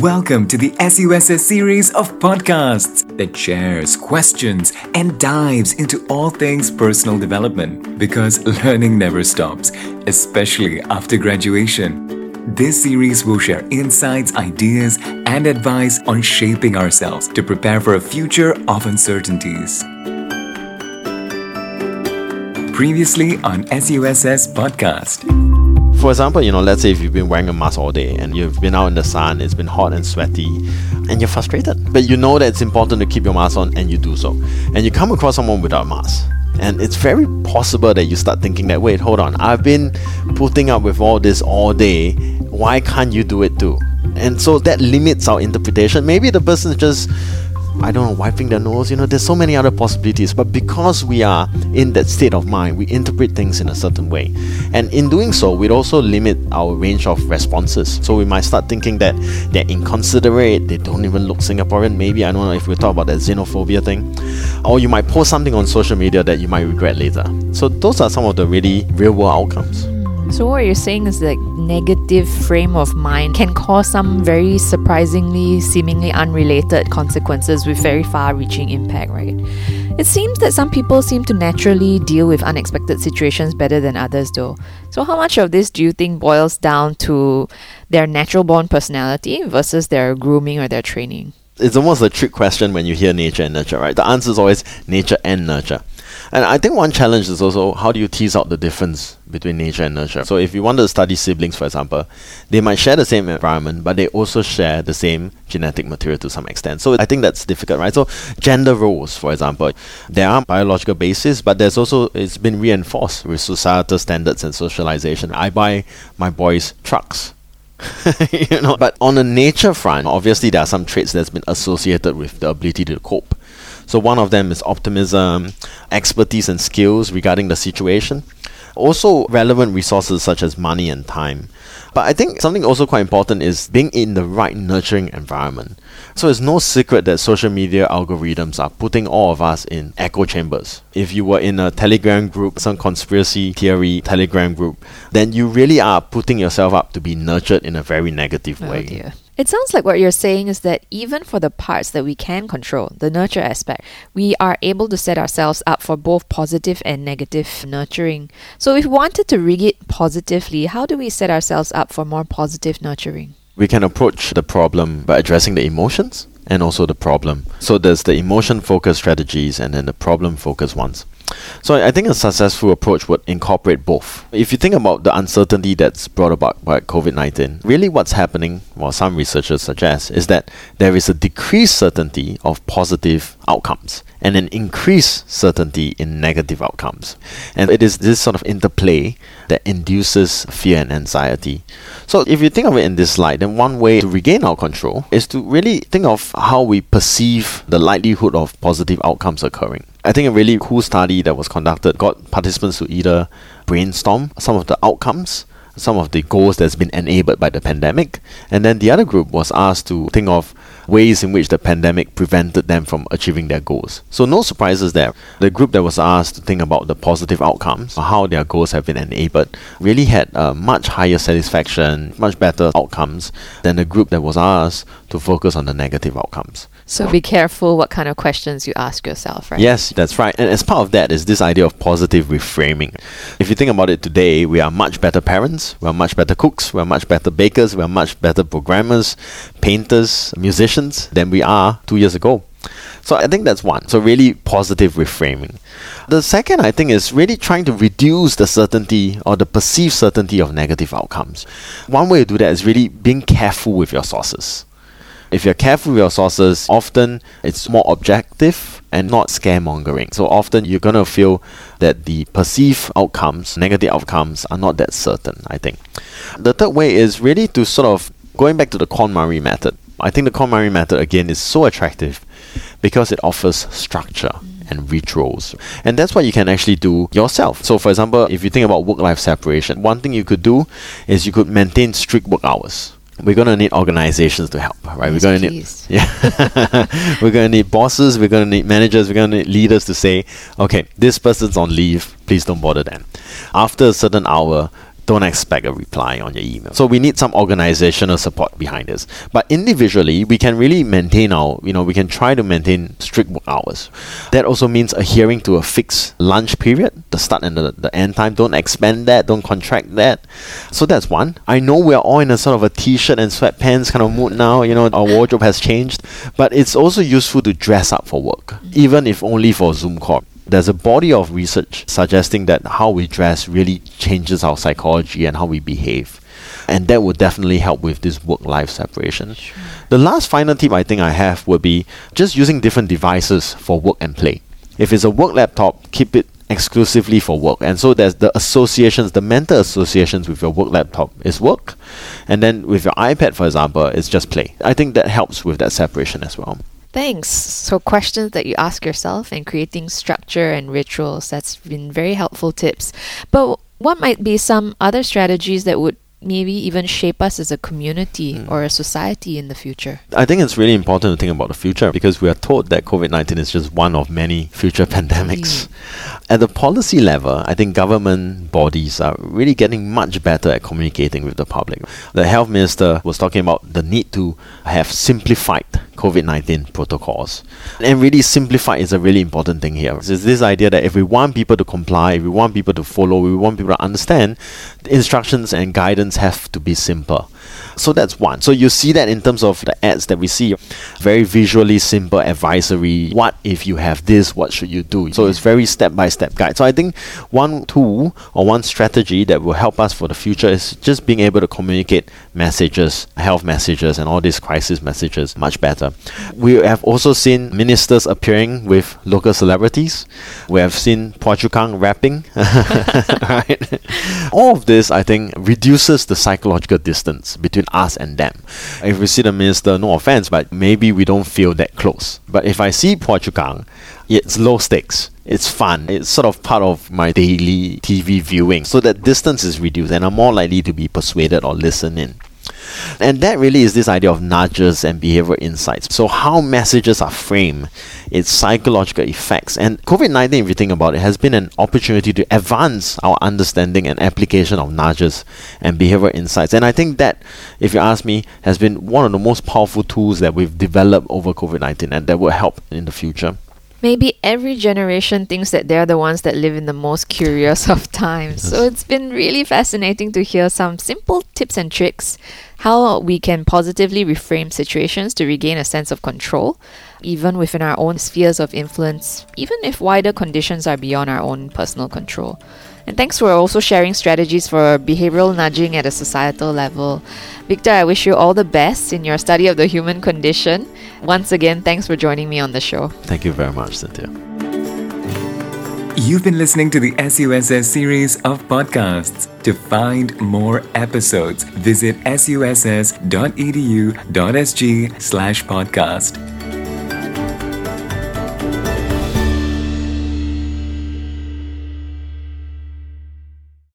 Welcome to the SUSS series of podcasts that shares, questions, and dives into all things personal development because learning never stops, especially after graduation. This series will share insights, ideas, and advice on shaping ourselves to prepare for a future of uncertainties. Previously on SUSS Podcast. For example, you know, let's say if you've been wearing a mask all day and you've been out in the sun, it's been hot and sweaty, and you're frustrated. But you know that it's important to keep your mask on and you do so. And you come across someone without a mask. And it's very possible that you start thinking that, wait, hold on, I've been putting up with all this all day. Why can't you do it too? And so that limits our interpretation. Maybe the person just I don't know, wiping their nose. You know, there's so many other possibilities. But because we are in that state of mind, we interpret things in a certain way. And in doing so, we'd also limit our range of responses. So we might start thinking that they're inconsiderate, they don't even look Singaporean. Maybe, I don't know if we talk about that xenophobia thing. Or you might post something on social media that you might regret later. So those are some of the really real world outcomes. So what you're saying is that negative frame of mind can cause some very surprisingly, seemingly unrelated consequences with very far-reaching impact, right? It seems that some people seem to naturally deal with unexpected situations better than others, though. So, how much of this do you think boils down to their natural born personality versus their grooming or their training? It's almost a trick question when you hear nature and nurture, right? The answer is always nature and nurture. And I think one challenge is also how do you tease out the difference between nature and nurture? So if you want to study siblings, for example, they might share the same environment, but they also share the same genetic material to some extent. So I think that's difficult, right? So gender roles, for example, there are biological basis, but there's also it's been reinforced with societal standards and socialization. I buy my boys trucks. you know, but on the nature front, obviously there are some traits that's been associated with the ability to cope. So one of them is optimism, expertise and skills regarding the situation. Also relevant resources such as money and time. But I think something also quite important is being in the right nurturing environment. So it's no secret that social media algorithms are putting all of us in echo chambers. If you were in a Telegram group, some conspiracy theory Telegram group, then you really are putting yourself up to be nurtured in a very negative Oh way. dear. It sounds like what you're saying is that even for the parts that we can control, the nurture aspect, we are able to set ourselves up for both positive and negative nurturing. So if we wanted to rig it positively, how do we set ourselves up for more positive nurturing? we can approach the problem by addressing the emotions and also the problem. So there's the emotion focused strategies and then the problem focused ones. So I think a successful approach would incorporate both. If you think about the uncertainty that's brought about by COVID 19, really what's happening, well, some researchers suggest, is that there is a decreased certainty of positive outcomes and an increased certainty in negative outcomes. And it is this sort of interplay that induces fear and anxiety. So if you think of it in this light, then one way to regain our control is to really think of how we perceive the likelihood of positive outcomes occurring. I think a really cool study that was conducted got participants to either brainstorm some of the outcomes some of the goals that's been enabled by the pandemic. And then the other group was asked to think of ways in which the pandemic prevented them from achieving their goals. So no surprises there. The group that was asked to think about the positive outcomes, how their goals have been enabled, really had a much higher satisfaction, much better outcomes than the group that was asked to focus on the negative outcomes. So be careful what kind of questions you ask yourself, right? Yes, that's right. And as part of that is this idea of positive reframing. If you think about it today, we are much better parents, we are much better cooks, we are much better bakers, we are much better programmers, painters, musicians than we are two years ago. So I think that's one. So really positive reframing. The second I think is really trying to reduce the certainty or the perceived certainty of negative outcomes. One way to do that is really being careful with your sources. If you're careful with your sources, often it's more objective and not scaremongering. So often you're going to feel that the perceived outcomes, negative outcomes, are not that certain, I think. The third way is really to sort of going back to the KonMari method. I think the KonMari method again is so attractive because it offers structure and rituals. And that's what you can actually do yourself. So for example, if you think about work-life separation, one thing you could do is you could maintain strict work hours we're going to need organizations to help, right? Yes, we're going to need, yeah, we're going to need bosses, we're going to need managers, we're going to need leaders to say, okay, this person's on leave, please don't bother them. After a certain hour, don't expect a reply on your email. So we need some organizational support behind this. But individually, we can really maintain our, you know, we can try to maintain strict work hours. That also means adhering to a fixed lunch period, the start and the, the end time. Don't expand that, don't contract that. So that's one. I know we're all in a sort of a t-shirt and sweatpants kind of mood now, you know, our wardrobe has changed, but it's also useful to dress up for work, even if only for Zoom call there's a body of research suggesting that how we dress really changes our psychology and how we behave. And that would definitely help with this work life separation. Sure. The last final tip I think I have would be just using different devices for work and play. If it's a work laptop, keep it exclusively for work. And so there's the associations, the mental associations with your work laptop is work. And then with your iPad, for example, it's just play. I think that helps with that separation as well. Thanks. So, questions that you ask yourself and creating structure and rituals. That's been very helpful tips. But what might be some other strategies that would maybe even shape us as a community mm. or a society in the future? I think it's really important to think about the future because we are told that COVID 19 is just one of many future pandemics. Mm. At the policy level, I think government bodies are really getting much better at communicating with the public. The health minister was talking about the need to have simplified COVID 19 protocols. And really, simplify is a really important thing here. It's this idea that if we want people to comply, if we want people to follow, we want people to understand, instructions and guidance have to be simple. So that's one. So you see that in terms of the ads that we see, very visually simple advisory. What if you have this? What should you do? So it's very step by step guide. So I think one tool or one strategy that will help us for the future is just being able to communicate messages, health messages, and all these crisis messages much better. We have also seen ministers appearing with local celebrities. We have seen Phua Chu Kang rapping. right? All of this, I think, reduces the psychological distance between us and them. If we see the minister, no offense, but maybe we don't feel that close. But if I see Phua Chu Kang, it's low stakes. It's fun. It's sort of part of my daily TV viewing. So that distance is reduced and I'm more likely to be persuaded or listen in. And that really is this idea of nudges and behavioral insights. So, how messages are framed, its psychological effects. And COVID 19, if you think about it, has been an opportunity to advance our understanding and application of nudges and behavioral insights. And I think that, if you ask me, has been one of the most powerful tools that we've developed over COVID 19 and that will help in the future. Maybe every generation thinks that they're the ones that live in the most curious of times. So it's been really fascinating to hear some simple tips and tricks how we can positively reframe situations to regain a sense of control, even within our own spheres of influence, even if wider conditions are beyond our own personal control. And thanks for also sharing strategies for behavioral nudging at a societal level. Victor, I wish you all the best in your study of the human condition. Once again, thanks for joining me on the show. Thank you very much, Cynthia. You've been listening to the SUSS series of podcasts. To find more episodes, visit suss.edu.sg slash podcast.